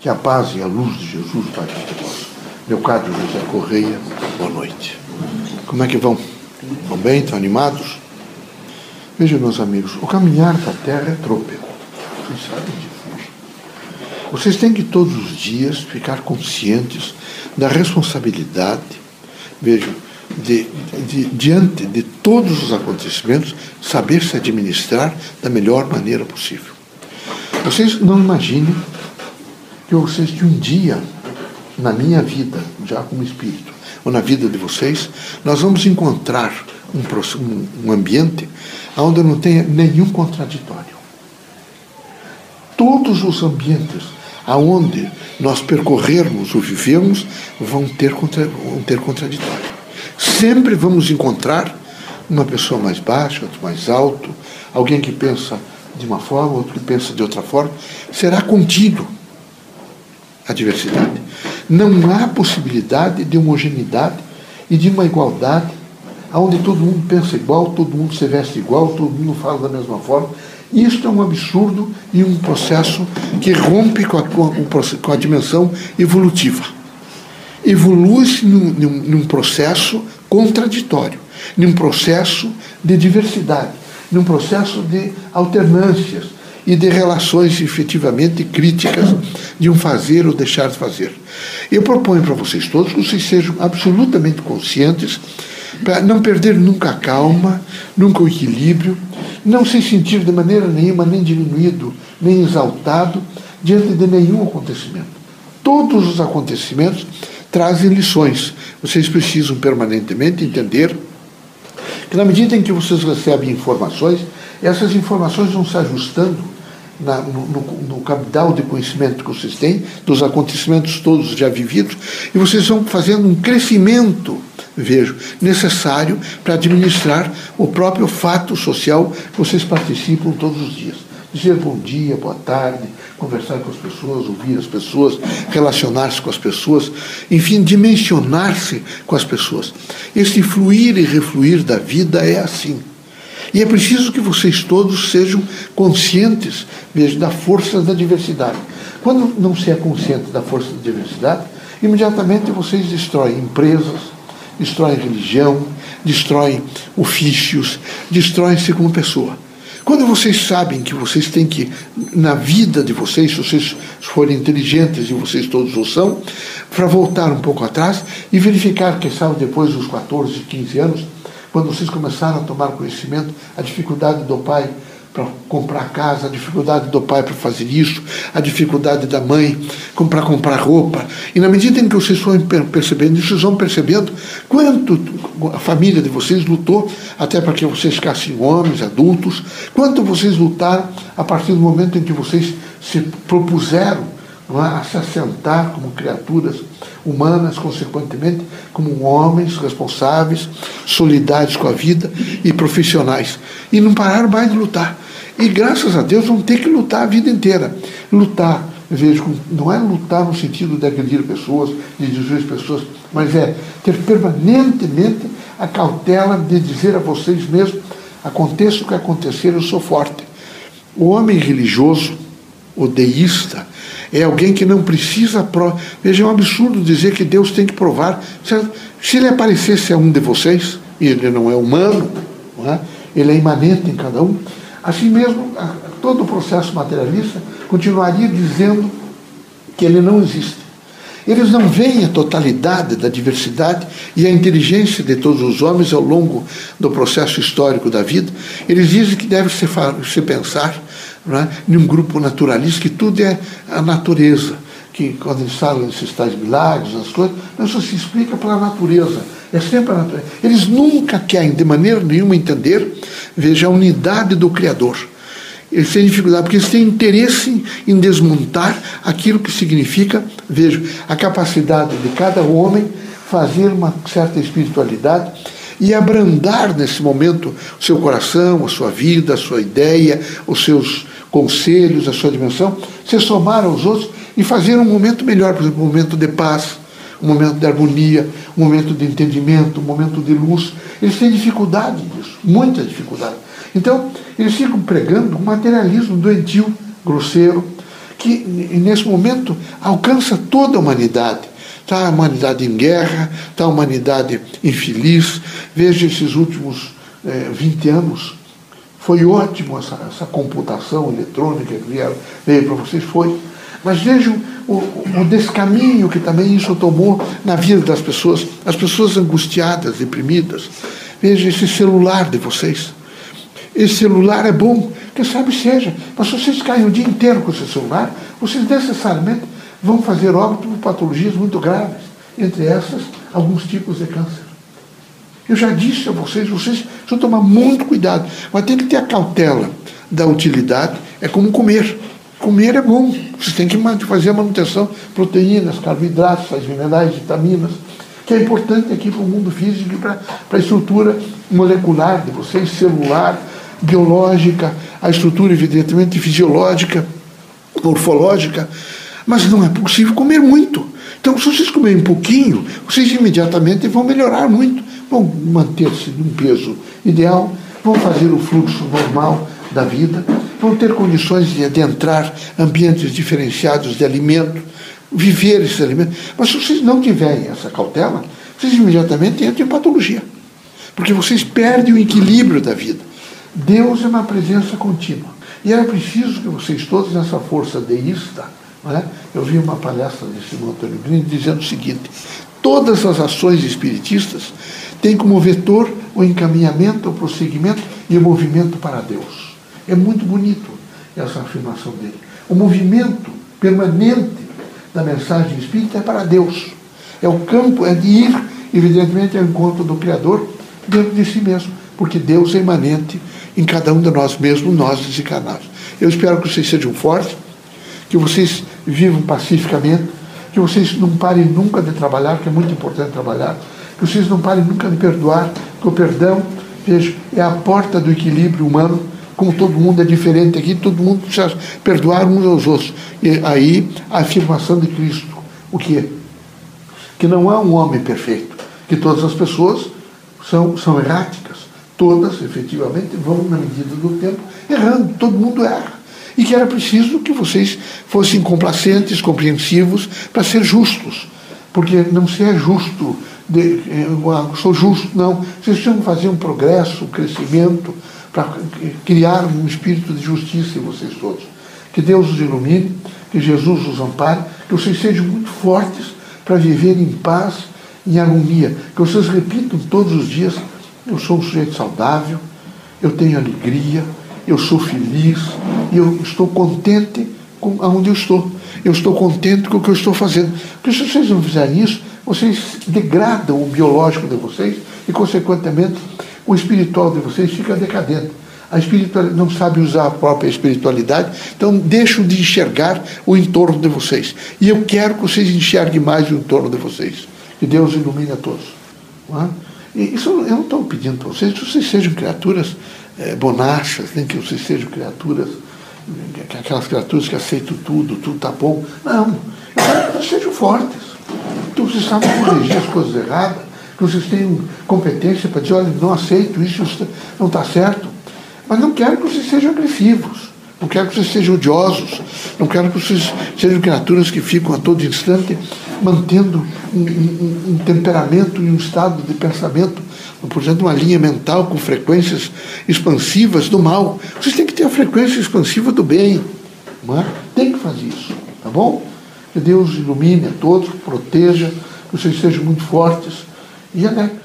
Que a paz e a luz de Jesus partilhe vós. Meu caro José Correia, boa noite. Como é que vão? Vão bem? Estão animados? Vejam, meus amigos, o caminhar da terra é trôpego. Vocês sabem disso. Vocês têm que todos os dias ficar conscientes da responsabilidade, vejam, de, de, diante de todos os acontecimentos, saber se administrar da melhor maneira possível. Vocês não imaginem que vocês de um dia na minha vida, já como espírito, ou na vida de vocês, nós vamos encontrar um, um ambiente onde não tenha nenhum contraditório. Todos os ambientes aonde nós percorrermos ou vivemos vão ter, contra, vão ter contraditório. Sempre vamos encontrar uma pessoa mais baixa, outro mais alto, alguém que pensa de uma forma, outro que pensa de outra forma. Será contido a diversidade. Não há possibilidade de homogeneidade e de uma igualdade onde todo mundo pensa igual, todo mundo se veste igual, todo mundo fala da mesma forma. Isto é um absurdo e um processo que rompe com a, com a dimensão evolutiva. Evolui-se num, num, num processo contraditório, num processo de diversidade, num processo de alternâncias, e de relações efetivamente críticas de um fazer ou deixar de fazer. Eu proponho para vocês todos que vocês sejam absolutamente conscientes para não perder nunca a calma, nunca o equilíbrio, não se sentir de maneira nenhuma nem diminuído, nem exaltado diante de nenhum acontecimento. Todos os acontecimentos trazem lições. Vocês precisam permanentemente entender que, na medida em que vocês recebem informações, essas informações vão se ajustando na, no, no, capital de conhecimento que vocês têm, dos acontecimentos todos já vividos, e vocês vão fazendo um crescimento, vejo, necessário para administrar o próprio fato social que vocês participam todos os dias. Dizer bom dia, boa tarde, conversar com as pessoas, ouvir as pessoas, relacionar-se com as pessoas, enfim, dimensionar-se com as pessoas. Esse fluir e refluir da vida é assim. E é preciso que vocês todos sejam conscientes veja, da força da diversidade. Quando não se é consciente da força da diversidade, imediatamente vocês destroem empresas, destroem religião, destroem ofícios, destroem-se como pessoa. Quando vocês sabem que vocês têm que, na vida de vocês, se vocês forem inteligentes, e vocês todos o são, para voltar um pouco atrás e verificar, quem sabe depois dos 14, 15 anos, quando vocês começaram a tomar conhecimento, a dificuldade do pai para comprar casa, a dificuldade do pai para fazer isso, a dificuldade da mãe para comprar roupa. E na medida em que vocês forem percebendo isso, vocês vão percebendo quanto a família de vocês lutou até para que vocês ficassem homens, adultos, quanto vocês lutaram a partir do momento em que vocês se propuseram a se assentar como criaturas humanas, consequentemente, como homens responsáveis, solidários com a vida e profissionais. E não pararam mais de lutar. E graças a Deus vão ter que lutar a vida inteira. Lutar, vejo, não é lutar no sentido de agredir pessoas, de destruir pessoas, mas é ter permanentemente a cautela de dizer a vocês mesmos: aconteça o que acontecer, eu sou forte. O homem religioso, o deísta, é alguém que não precisa. Pro... Veja, é um absurdo dizer que Deus tem que provar. Se ele aparecesse a um de vocês, e ele não é humano, não é? ele é imanente em cada um, assim mesmo, todo o processo materialista continuaria dizendo que ele não existe. Eles não veem a totalidade da diversidade e a inteligência de todos os homens ao longo do processo histórico da vida. Eles dizem que deve se pensar né, num grupo naturalista, que tudo é a natureza. Que quando eles falam desses tais milagres, as coisas, isso se explica pela natureza. É sempre a natureza. Eles nunca querem, de maneira nenhuma, entender, veja, a unidade do Criador. Eles têm dificuldade, porque eles têm interesse em desmontar aquilo que significa, veja, a capacidade de cada homem fazer uma certa espiritualidade e abrandar nesse momento o seu coração, a sua vida, a sua ideia, os seus conselhos, a sua dimensão, se somar aos outros e fazer um momento melhor, por exemplo, um momento de paz, um momento de harmonia, um momento de entendimento, um momento de luz. Eles têm dificuldade disso, muita dificuldade. Então, eles ficam pregando um materialismo doentio, grosseiro, que nesse momento alcança toda a humanidade. Está a humanidade em guerra, está a humanidade infeliz. Veja esses últimos é, 20 anos. Foi ótimo essa, essa computação eletrônica que veio, veio para vocês, foi. Mas vejam o, o descaminho que também isso tomou na vida das pessoas, as pessoas angustiadas, deprimidas. Veja esse celular de vocês. Esse celular é bom, quem sabe seja, mas se vocês caem o dia inteiro com esse celular, vocês necessariamente vão fazer óbito por patologias muito graves, entre essas, alguns tipos de câncer. Eu já disse a vocês, vocês precisam tomar muito cuidado, mas tem que ter a cautela da utilidade, é como comer. Comer é bom, vocês têm que fazer a manutenção, proteínas, carboidratos, sais minerais, vitaminas, que é importante aqui para o mundo físico e para a estrutura molecular de vocês, celular, biológica, a estrutura evidentemente fisiológica, morfológica, mas não é possível comer muito. Então, se vocês comerem um pouquinho, vocês imediatamente vão melhorar muito, vão manter-se num peso ideal, vão fazer o fluxo normal da vida, vão ter condições de adentrar ambientes diferenciados de alimento, viver esse alimento. Mas se vocês não tiverem essa cautela, vocês imediatamente entram em patologia. Porque vocês perdem o equilíbrio da vida. Deus é uma presença contínua. E era preciso que vocês todos, nessa força deísta, é? eu vi uma palestra de Simão Antônio Green dizendo o seguinte: todas as ações espiritistas têm como vetor o encaminhamento, o prosseguimento e o movimento para Deus. É muito bonito essa afirmação dele. O movimento permanente da mensagem espírita é para Deus. É o campo, é de ir, evidentemente, ao encontro do Criador dentro de si mesmo, porque Deus é imanente em cada um de nós mesmos, nós desencarnados. Eu espero que vocês sejam fortes, que vocês vivam pacificamente, que vocês não parem nunca de trabalhar, que é muito importante trabalhar, que vocês não parem nunca de perdoar, que o perdão, veja, é a porta do equilíbrio humano como todo mundo é diferente aqui, todo mundo precisa perdoar uns aos outros. E aí a afirmação de Cristo, o que é? Que não há um homem perfeito, que todas as pessoas são, são erráticas, todas efetivamente vão, na medida do tempo, errando, todo mundo erra. E que era preciso que vocês fossem complacentes, compreensivos, para ser justos. Porque não se é justo, de, eu ah, sou justo, não. Vocês precisam fazer um progresso, um crescimento, para criar um espírito de justiça em vocês todos. Que Deus os ilumine, que Jesus os ampare, que vocês sejam muito fortes para viver em paz, em harmonia. Que vocês repitam todos os dias: eu sou um sujeito saudável, eu tenho alegria, eu sou feliz, e eu estou contente com aonde eu estou. Eu estou contente com o que eu estou fazendo. Porque se vocês não fizerem isso, vocês degradam o biológico de vocês e, consequentemente, o espiritual de vocês fica decadente. A espiritualidade não sabe usar a própria espiritualidade, então deixam de enxergar o entorno de vocês. E eu quero que vocês enxerguem mais o entorno de vocês. Que Deus ilumine a todos. Não é? E isso eu não estou pedindo para vocês que vocês sejam criaturas é, bonachas, nem que vocês sejam criaturas, aquelas criaturas que aceitam tudo, tudo está bom. Não. Eu sejam fortes. Então vocês sabem corrigir as coisas erradas que vocês tenham competência para dizer, olha, não aceito, isso não está certo. Mas não quero que vocês sejam agressivos, não quero que vocês sejam odiosos, não quero que vocês sejam criaturas que ficam a todo instante mantendo um, um, um temperamento e um estado de pensamento, por exemplo, uma linha mental com frequências expansivas do mal. Vocês têm que ter a frequência expansiva do bem. É? Tem que fazer isso, tá bom? Que Deus ilumine a todos, proteja, que vocês sejam muito fortes e alegres.